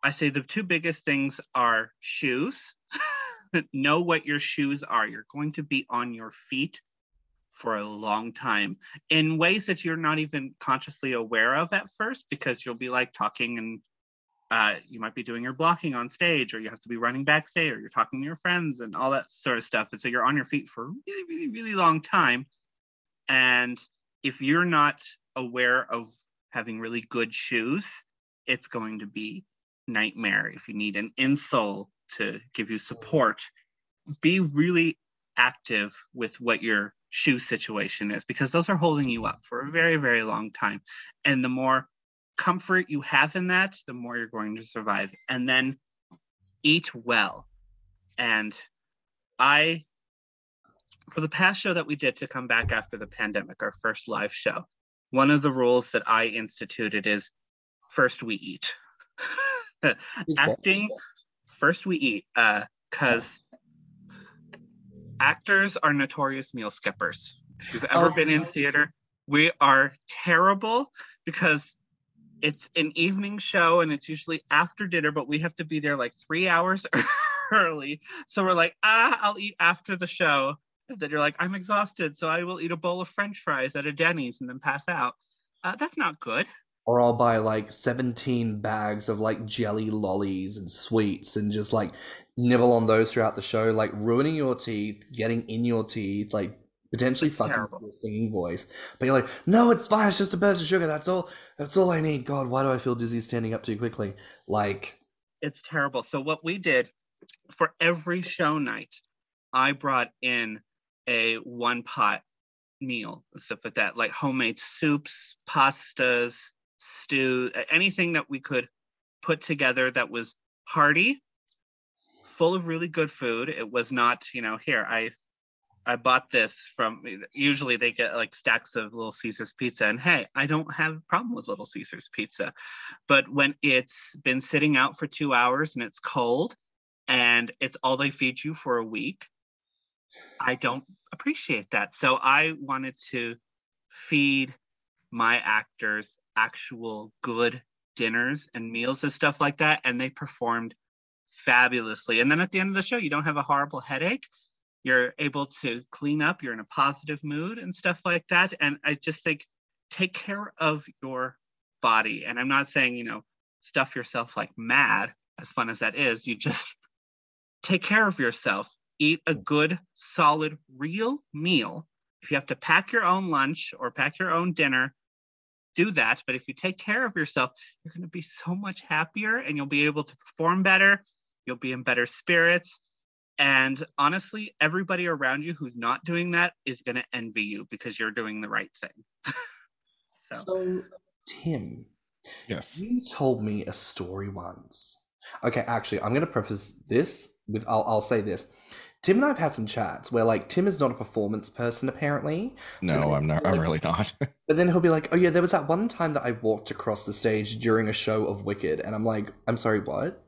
I say the two biggest things are shoes. know what your shoes are. You're going to be on your feet for a long time in ways that you're not even consciously aware of at first because you'll be like talking and uh, you might be doing your blocking on stage or you have to be running backstage or you're talking to your friends and all that sort of stuff. And so you're on your feet for a really, really, really long time. And if you're not aware of having really good shoes, it's going to be nightmare. If you need an insole to give you support, be really active with what your shoe situation is because those are holding you up for a very, very long time. And the more comfort you have in that, the more you're going to survive. And then eat well. And I, for the past show that we did to come back after the pandemic, our first live show, one of the rules that I instituted is first we eat. Acting, first we eat. Because uh, actors are notorious meal skippers. If you've ever oh, been in theater, we are terrible because it's an evening show and it's usually after dinner, but we have to be there like three hours early. So we're like, ah, I'll eat after the show. And then you're like, I'm exhausted, so I will eat a bowl of French fries at a Denny's and then pass out. Uh, that's not good. Or I'll buy like 17 bags of like jelly lollies and sweets and just like nibble on those throughout the show, like ruining your teeth, getting in your teeth, like potentially fucking your singing voice. But you're like, no, it's fine. It's just a burst of sugar. That's all. That's all I need. God, why do I feel dizzy standing up too quickly? Like, it's terrible. So what we did for every show night, I brought in a one pot meal, stuff like that, like homemade soups, pastas, stew, anything that we could put together that was hearty, full of really good food. It was not, you know, here I I bought this from usually they get like stacks of Little Caesars pizza. And hey, I don't have a problem with Little Caesars pizza. But when it's been sitting out for two hours and it's cold and it's all they feed you for a week, I don't appreciate that. So I wanted to feed my actors actual good dinners and meals and stuff like that. And they performed fabulously. And then at the end of the show, you don't have a horrible headache. You're able to clean up. You're in a positive mood and stuff like that. And i just think take care of your body. And i'm not saying you know stuff yourself like mad as fun as that is. You just take care of yourself. Eat a good solid real meal. If you have to pack your own lunch or pack your own dinner do that but if you take care of yourself you're going to be so much happier and you'll be able to perform better you'll be in better spirits and honestly, everybody around you who's not doing that is going to envy you because you're doing the right thing. so. so, Tim, yes, you told me a story once. Okay, actually, I'm going to preface this with I'll, I'll say this. Tim and I've had some chats where like Tim is not a performance person apparently. No, I'm not. Like, I'm really not. but then he'll be like, "Oh yeah, there was that one time that I walked across the stage during a show of Wicked," and I'm like, "I'm sorry, what?"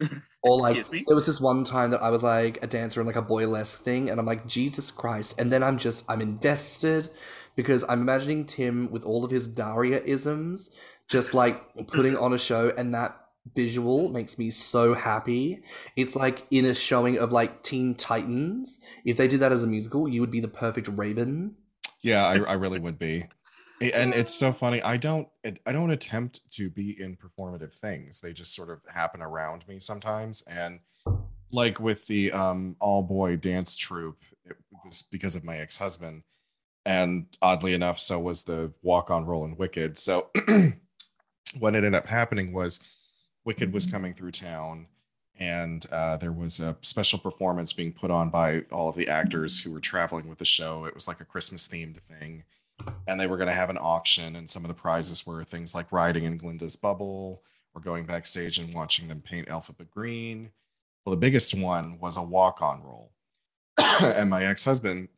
Or like there was this one time that I was like a dancer in like a boylesque thing, and I'm like Jesus Christ, and then I'm just I'm invested because I'm imagining Tim with all of his Daria isms, just like putting on a show, and that visual makes me so happy. It's like in a showing of like Teen Titans. If they did that as a musical, you would be the perfect Raven. Yeah, I, I really would be and it's so funny i don't i don't attempt to be in performative things they just sort of happen around me sometimes and like with the um all boy dance troupe it was because of my ex-husband and oddly enough so was the walk on role in wicked so what ended up happening was wicked was coming through town and uh, there was a special performance being put on by all of the actors who were traveling with the show. It was like a christmas themed thing and they were going to have an auction and some of the prizes were things like riding in glinda's bubble or going backstage and watching them paint Elphaba green. Well the biggest one was a walk-on role. And my ex-husband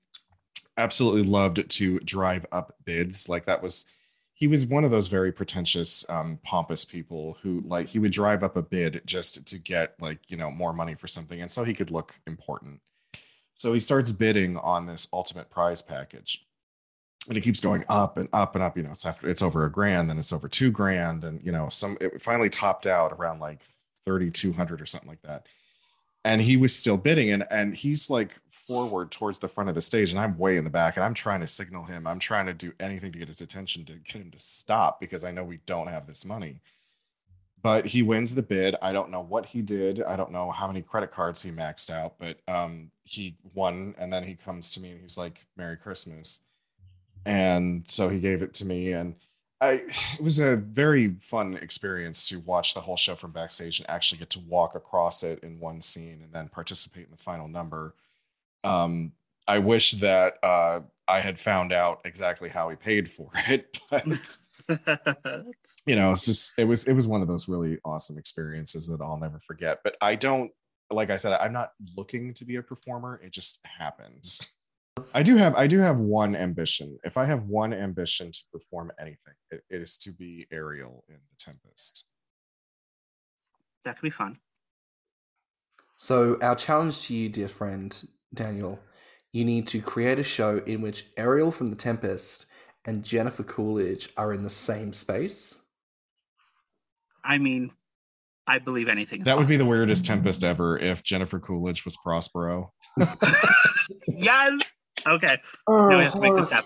absolutely loved to drive up bids. Like that was he was one of those very pretentious um, pompous people who like he would drive up a bid just to get like you know more money for something and so he could look important so he starts bidding on this ultimate prize package and it keeps going up and up and up. You know, it's after it's over a grand, then it's over two grand, and you know, some it finally topped out around like thirty two hundred or something like that. And he was still bidding, and and he's like forward towards the front of the stage, and I'm way in the back, and I'm trying to signal him. I'm trying to do anything to get his attention to get him to stop because I know we don't have this money. But he wins the bid. I don't know what he did. I don't know how many credit cards he maxed out, but um, he won. And then he comes to me and he's like, "Merry Christmas." and so he gave it to me and I, it was a very fun experience to watch the whole show from backstage and actually get to walk across it in one scene and then participate in the final number. Um, I wish that uh, I had found out exactly how he paid for it, but you know, it's just it was it was one of those really awesome experiences that I'll never forget. But I don't like I said, I'm not looking to be a performer. It just happens. I do have I do have one ambition. If I have one ambition to perform anything, it, it is to be Ariel in The Tempest. that could be fun. So, our challenge to you, dear friend Daniel, you need to create a show in which Ariel from The Tempest and Jennifer Coolidge are in the same space. I mean, I believe anything. is That would be the weirdest Tempest ever if Jennifer Coolidge was Prospero. yes. Okay. Oh, we have to make this uh-huh.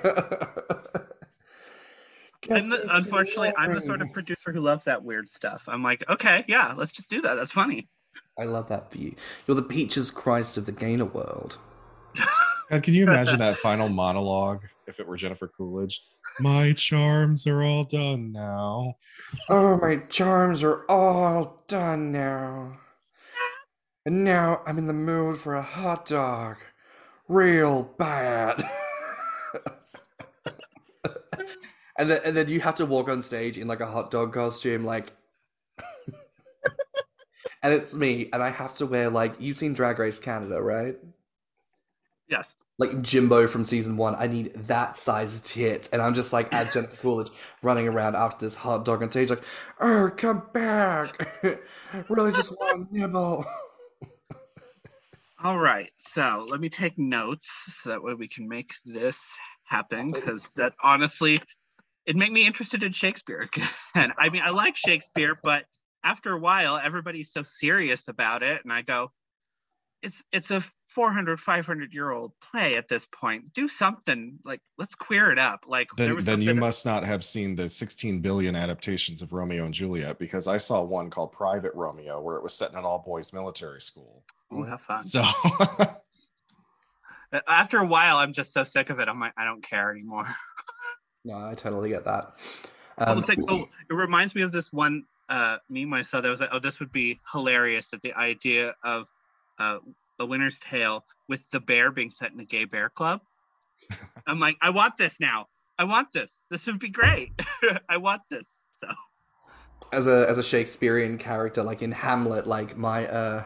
happen. And the, unfortunately, I'm the sort of producer who loves that weird stuff. I'm like, okay, yeah, let's just do that. That's funny. I love that view. you. You're the Peaches Christ of the Gainer world. God, can you imagine that final monologue if it were Jennifer Coolidge? My charms are all done now. Oh, my charms are all done now. And now I'm in the mood for a hot dog. Real bad. and then and then you have to walk on stage in like a hot dog costume, like And it's me, and I have to wear like you've seen Drag Race Canada, right? Yes. Like Jimbo from season one, I need that size tits, and I'm just like as Jennifer Coolidge running around after this hot dog on stage, like, "Oh, come back! really, just want a nibble." All right. So let me take notes so that way we can make this happen. Because that honestly, it made me interested in Shakespeare again. I mean, I like Shakespeare, but after a while, everybody's so serious about it, and I go, "It's it's a 400, 500 year old play at this point. Do something like let's queer it up." Like there Then, was then you must not have seen the 16 billion adaptations of Romeo and Juliet because I saw one called Private Romeo where it was set in an all boys military school. Oh, have fun. So After a while, I'm just so sick of it. I'm like, I don't care anymore. No, I totally get that. I Um, was like, oh, it reminds me of this one uh, meme I saw that was like, oh, this would be hilarious at the idea of uh, a Winter's Tale with the bear being set in a gay bear club. I'm like, I want this now. I want this. This would be great. I want this. So as a as a Shakespearean character, like in Hamlet, like my uh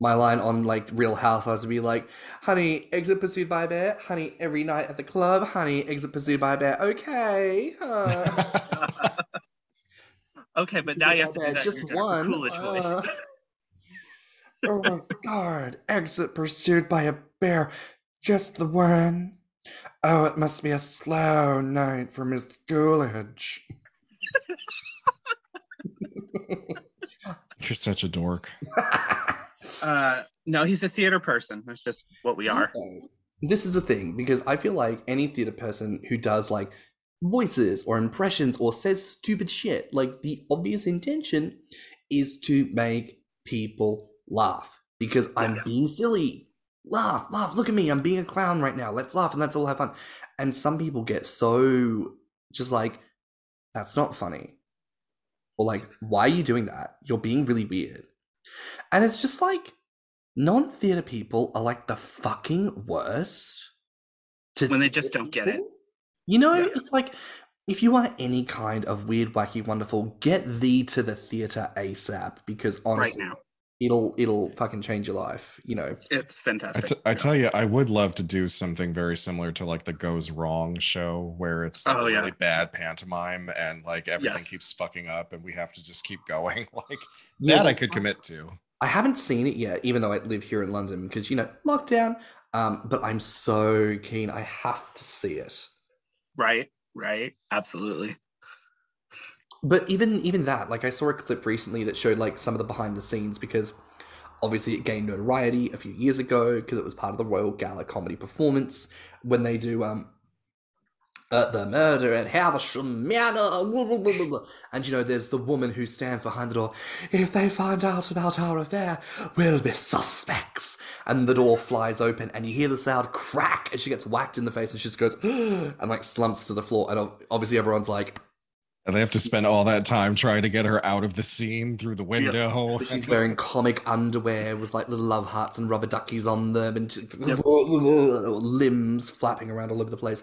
my line on like Real Housewives would be like, "Honey, exit pursued by a bear. Honey, every night at the club. Honey, exit pursued by a bear. Okay, uh, okay, but now you have to do that. in just one. Coolidge voice. uh. oh my god! Exit pursued by a bear. Just the one. Oh, it must be a slow night for Miss Coolidge. you're such a dork. Uh, no, he's a theater person. That's just what we are. Okay. This is the thing because I feel like any theater person who does like voices or impressions or says stupid shit, like the obvious intention is to make people laugh because I'm being silly. Laugh, laugh, look at me, I'm being a clown right now. Let's laugh and let's all have fun. And some people get so just like, that's not funny. Or like, why are you doing that? You're being really weird. And it's just like, non theater people are like the fucking worst. To When they just don't get it. People. You know, Yeah. it's like if you want any kind of weird, wacky, wonderful, get thee to the theater ASAP because honestly, right now. it'll it'll fucking change your life. You know, It's fantastic. t- I Yeah. tell you, I would love to do something very similar to like the Goes Wrong show, where it's like Oh, a yeah. really bad pantomime and like everything Yes. keeps fucking up, and we have to just keep going. Like Yeah, that, I could commit to. I haven't seen it yet, even though I live here in London because you know lockdown. Um, but I'm so keen. I have to see it. Right, right. Absolutely. But even even that, like I saw a clip recently that showed like some of the behind the scenes because obviously it gained notoriety a few years ago because it was part of the Royal Gala comedy performance when they do um uh, the murder at Manor. blah, blah, blah, blah. And you know, there's the woman who stands behind the door. If they find out about our affair, we'll be suspects. And the door flies open, and you hear the sound crack, and she gets whacked in the face, and she just goes and like slumps to the floor. And obviously, everyone's like, And they have to spend all that time trying to get her out of the scene through the window. She's wearing comic underwear with like little love hearts and rubber duckies on them and just- Yep. limbs flapping around all over the place.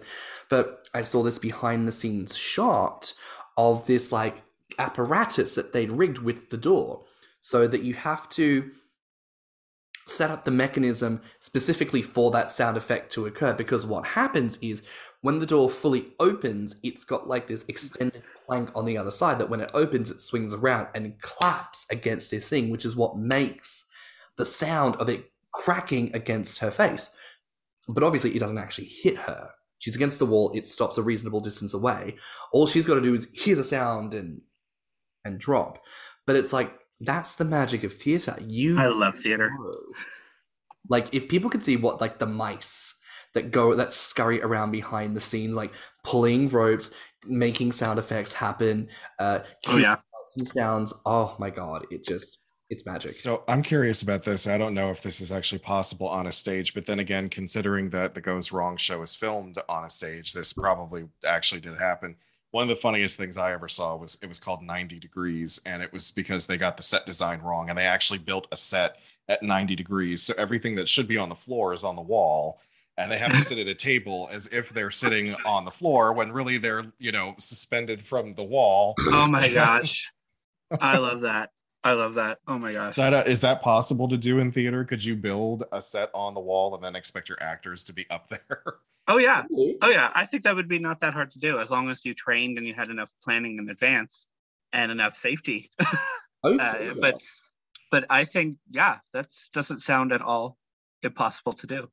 But I saw this behind the scenes shot of this like apparatus that they'd rigged with the door so that you have to set up the mechanism specifically for that sound effect to occur because what happens is when the door fully opens it's got like this extended plank on the other side that when it opens it swings around and claps against this thing which is what makes the sound of it cracking against her face. But obviously it doesn't actually hit her. She's against the wall it stops a reasonable distance away. All she's got to do is hear the sound and and drop. But it's like that's the magic of theater you I love theater. know. Like if people could see what like the mice that go that scurry around behind the scenes, like pulling ropes, making sound effects happen, uh Oh yeah. and sounds. Oh my god, it just it's magic. So I'm curious about this. I don't know if this is actually possible on a stage, but then again, considering that the Goes Wrong show is filmed on a stage, this probably actually did happen. One of the funniest things I ever saw was it was called 90 degrees, and it was because they got the set design wrong and they actually built a set at 90 degrees. So everything that should be on the floor is on the wall. And they have to sit at a table as if they're sitting on the floor when really they're, you know, suspended from the wall. Oh my gosh. I love that. I love that. Oh my gosh. Is that, a, is that possible to do in theater? Could you build a set on the wall and then expect your actors to be up there? Oh yeah. Oh yeah. I think that would be not that hard to do as long as you trained and you had enough planning in advance and enough safety. Oh, Uh, but but I think yeah, that doesn't sound at all impossible to do.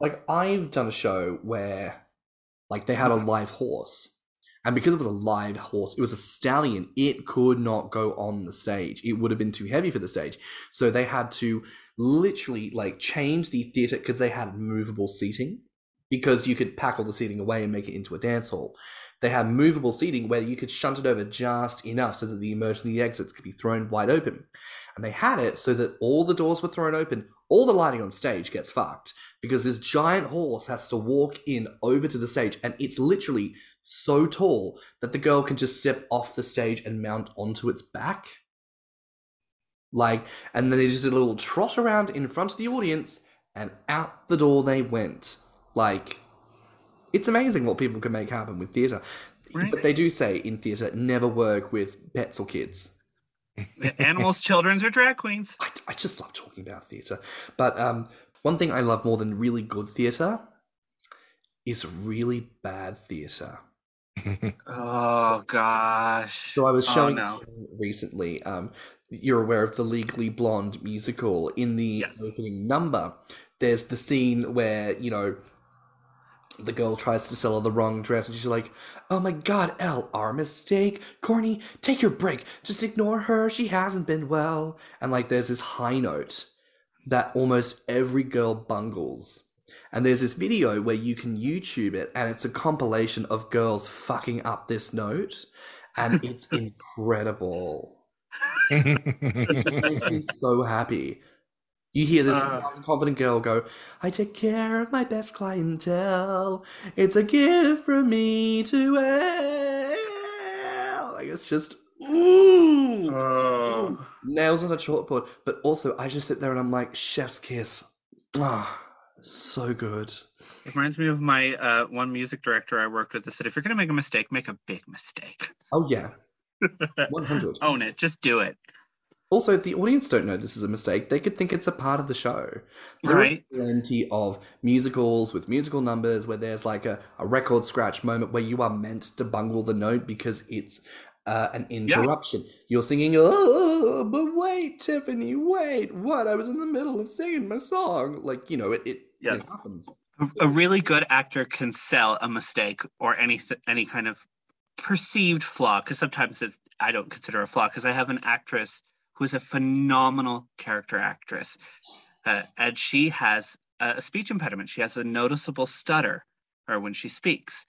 like I've done a show where like they had a live horse. And because it was a live horse, it was a stallion. It could not go on the stage. It would have been too heavy for the stage. So they had to literally like change the theater because they had movable seating because you could pack all the seating away and make it into a dance hall. They had movable seating where you could shunt it over just enough so that the emergency exits could be thrown wide open. And they had it so that all the doors were thrown open, all the lighting on stage gets fucked because this giant horse has to walk in over to the stage and it's literally so tall that the girl can just step off the stage and mount onto its back. Like, and then they just did a little trot around in front of the audience and out the door they went. Like, it's amazing what people can make happen with theatre. Right. But they do say in theatre, never work with pets or kids. Animals, children's, or drag queens. I, I just love talking about theatre. But um, one thing I love more than really good theatre is really bad theatre. Oh gosh. So I was Oh, showing no. recently. Um, you're aware of the Legally Blonde musical. In the Yes. opening number, there's the scene where you know the girl tries to sell her the wrong dress, and she's like, "Oh my God, Elle, our mistake. Corny, take your break. Just ignore her. She hasn't been well." And like, there's this high note that almost every girl bungles. And there's this video where you can YouTube it, and it's a compilation of girls fucking up this note, and it's incredible. It just makes me so happy. You hear this Uh. confident girl go, I take care of my best clientele. It's a gift from me to Elle. Like, it's just, ooh. Oh. Nails on a chalkboard. But also, I just sit there and I'm like, chef's kiss. Ah, so good. It reminds me of my uh, one music director I worked with that said, if you're going to make a mistake, make a big mistake. Oh, yeah. 100. Own it. Just do it. Also, the audience don't know this is a mistake. They could think it's a part of the show. There Right. are plenty of musicals with musical numbers where there's like a, a record scratch moment where you are meant to bungle the note because it's uh, an interruption. You're singing, oh, but wait, Tiffany, wait, what? I was in the middle of singing my song. Like, you know, it, it, Yes. it happens. A- A really good actor can sell a mistake or any any kind of perceived flaw because sometimes it's, I don't consider a flaw because I have an actress who is a phenomenal character actress, uh, and she has a speech impediment. She has a noticeable stutter, or when she speaks.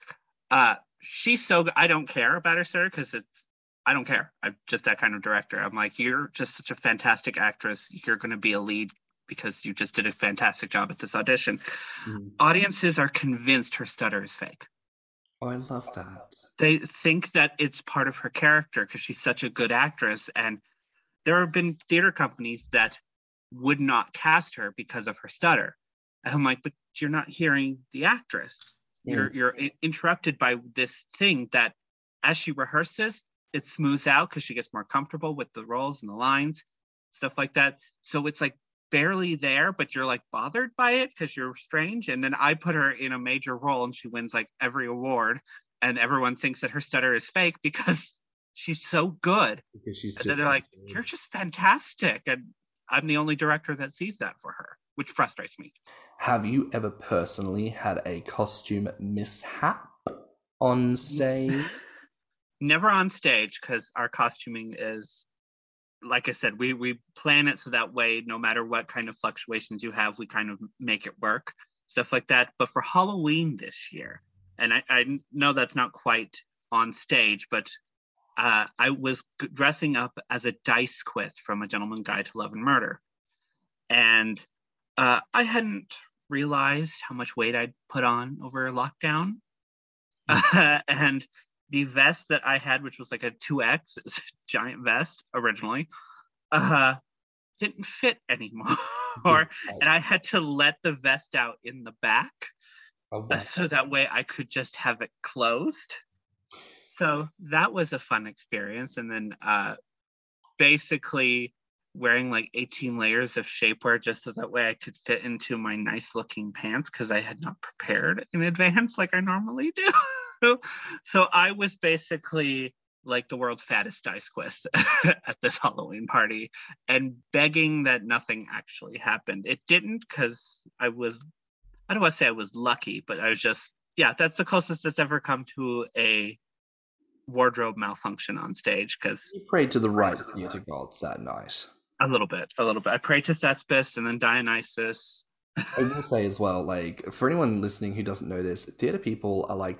Uh, she's so I don't care about her stutter because it's I don't care. I'm just that kind of director. I'm like, you're just such a fantastic actress. You're going to be a lead because you just did a fantastic job at this audition Mm. audiences are convinced her stutter is fake. Oh, I love that. they think that it's part of her character because she's such a good actress and there have been theater companies that would not cast her because of her stutter. And i'm like but you're not hearing the actress. You're you're i- interrupted by this thing that as she rehearses it smooths out because she gets more comfortable with the roles and the lines stuff like that. So it's like barely there but you're like bothered by it because you're strange. And then i put her in a major role and she wins like every award. And everyone thinks that her stutter is fake because she's so good. Because she's and they're like you're just fantastic and i'm the only director that sees that for her which frustrates me. Have you ever personally had a costume mishap on stage? never on stage because our costuming is like i said we we plan it so that way no matter what kind of fluctuations you have we kind of make it work stuff like that. But for halloween this year and i, I know that's not quite on stage but uh, i was dressing up as a D'Ysquith from a gentleman guide to love and murder and uh, i hadn't realized how much weight i'd put on over lockdown and the vest that I had, which was like a 2X, it was a giant vest originally, uh, didn't fit anymore. and I had to let the vest out in the back Oh, uh, wow. so that way I could just have it closed. So that was a fun experience. And then uh, basically wearing like 18 layers of shapewear just so that way I could fit into my nice looking pants because I had not prepared in advance like I normally do. so I was basically like the world's fattest D'Ysquith at this Halloween party and begging that nothing actually happened. It didn't because I was, I don't want to say I was lucky, but I was just, yeah, that's the closest that's ever come to a wardrobe malfunction on stage because You prayed to the right theatre gods that night. a little bit, a little bit. I prayed to Thespis and then Dionysus. I will say as well, like for anyone listening who doesn't know this, theater people are like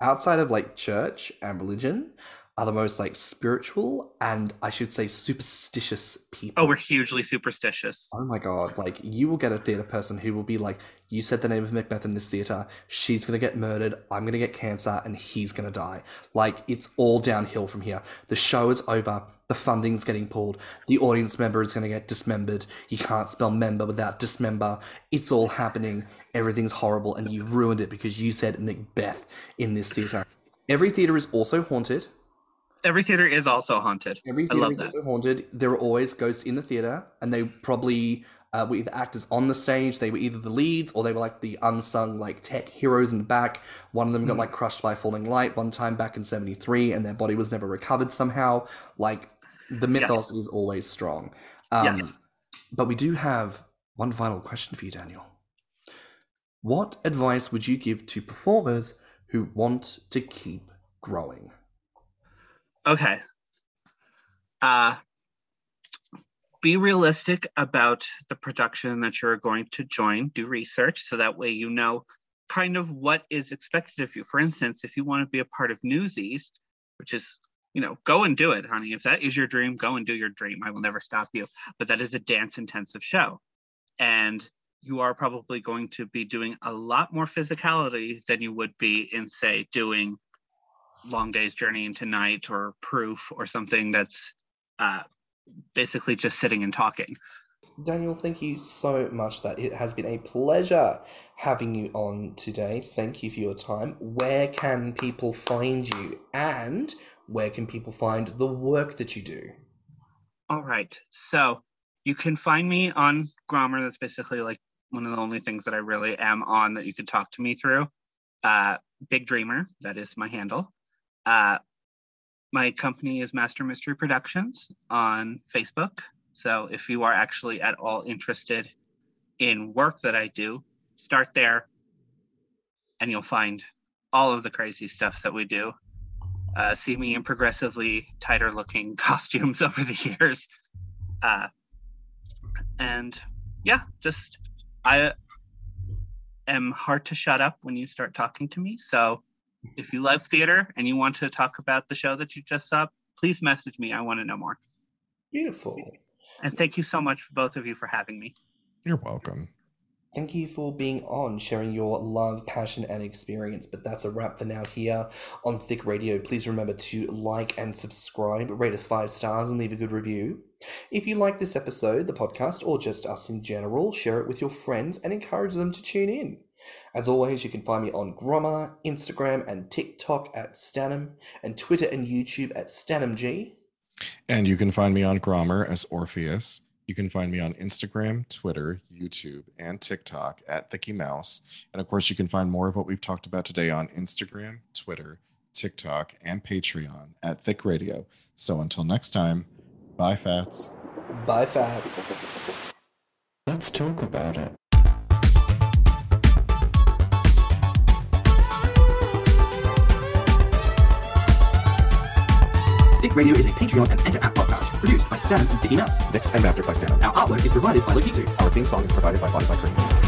outside of like church and religion are the most like spiritual and I should say superstitious people. Oh, we're hugely superstitious. Oh my god, like you will get a theatre person who will be like, You said the name of Macbeth in this theatre, she's gonna get murdered, I'm gonna get cancer, and he's gonna die. Like it's all downhill from here. The show is over, the funding's getting pulled, the audience member is gonna get dismembered. You can't spell member without dismember. It's all happening, everything's horrible, and you've ruined it because you said Macbeth in this theatre. Every theatre is also haunted. Every theater is also haunted. Every I theater is also haunted. There are always ghosts in the theater, and they probably uh, were either actors on the stage. They were either the leads or they were like the unsung like tech heroes in the back. One of them Hmm. got like crushed by falling light one time back in '73, and their body was never recovered somehow. Like the mythos is always strong. Um, Yes. But we do have one final question for you, Daniel. What advice would you give to performers who want to keep growing? Okay. Uh, be realistic about the production that you're going to join. Do research so that way you know kind of what is expected of you. For instance, if you want to be a part of Newsies, which is, you know, go and do it, honey. If that is your dream, go and do your dream. I will never stop you. But that is a dance intensive show. And you are probably going to be doing a lot more physicality than you would be in, say, doing long day's journey into night or proof or something that's uh, basically just sitting and talking Daniel, thank you so much. That it has been a pleasure having you on today. Thank you for your time. Where can people find you, and where can people find the work that you do? all right so you can find me on Grommr That's basically like one of the only things that I really am on that you could talk to me through. Uh, Big Dreamer, that is my handle. Uh, my company is Master Mystery Productions on Facebook. So if you are actually at all interested in work that I do, start there and you'll find all of the crazy stuff that we do. Uh, see me in progressively tighter looking costumes over the years. Uh, and yeah, just I am hard to shut up when you start talking to me. So if you love theater and you want to talk about the show that you just saw, please message me. I want to know more. Beautiful. And thank you so much, both of you, for having me. You're welcome. Thank you for being on, sharing your love, passion, and experience. But that's a wrap for now here on Thick Radio. Please remember to like and subscribe, rate us five stars, and leave a good review. If you like this episode, the podcast, or just us in general, share it with your friends and encourage them to tune in. As always, you can find me on Grommr, Instagram, and TikTok at Stanham, and Twitter and YouTube at StanhamG. And you can find me on Grommr as Orpheus. You can find me on Instagram, Twitter, YouTube, and TikTok at Thicky Mouse. And of course, you can find more of what we've talked about today on Instagram, Twitter, TikTok, and Patreon at Thick Radio. So until next time, bye, Fats. Bye, Fats. Let's talk about it. Thick Radio is a Patreon and Enter app podcast produced by Stan and Thicky Mouse. Mixed and mastered by Stanham. Our artwork is provided by Lokitu. Our theme song is provided by Spotify Cream.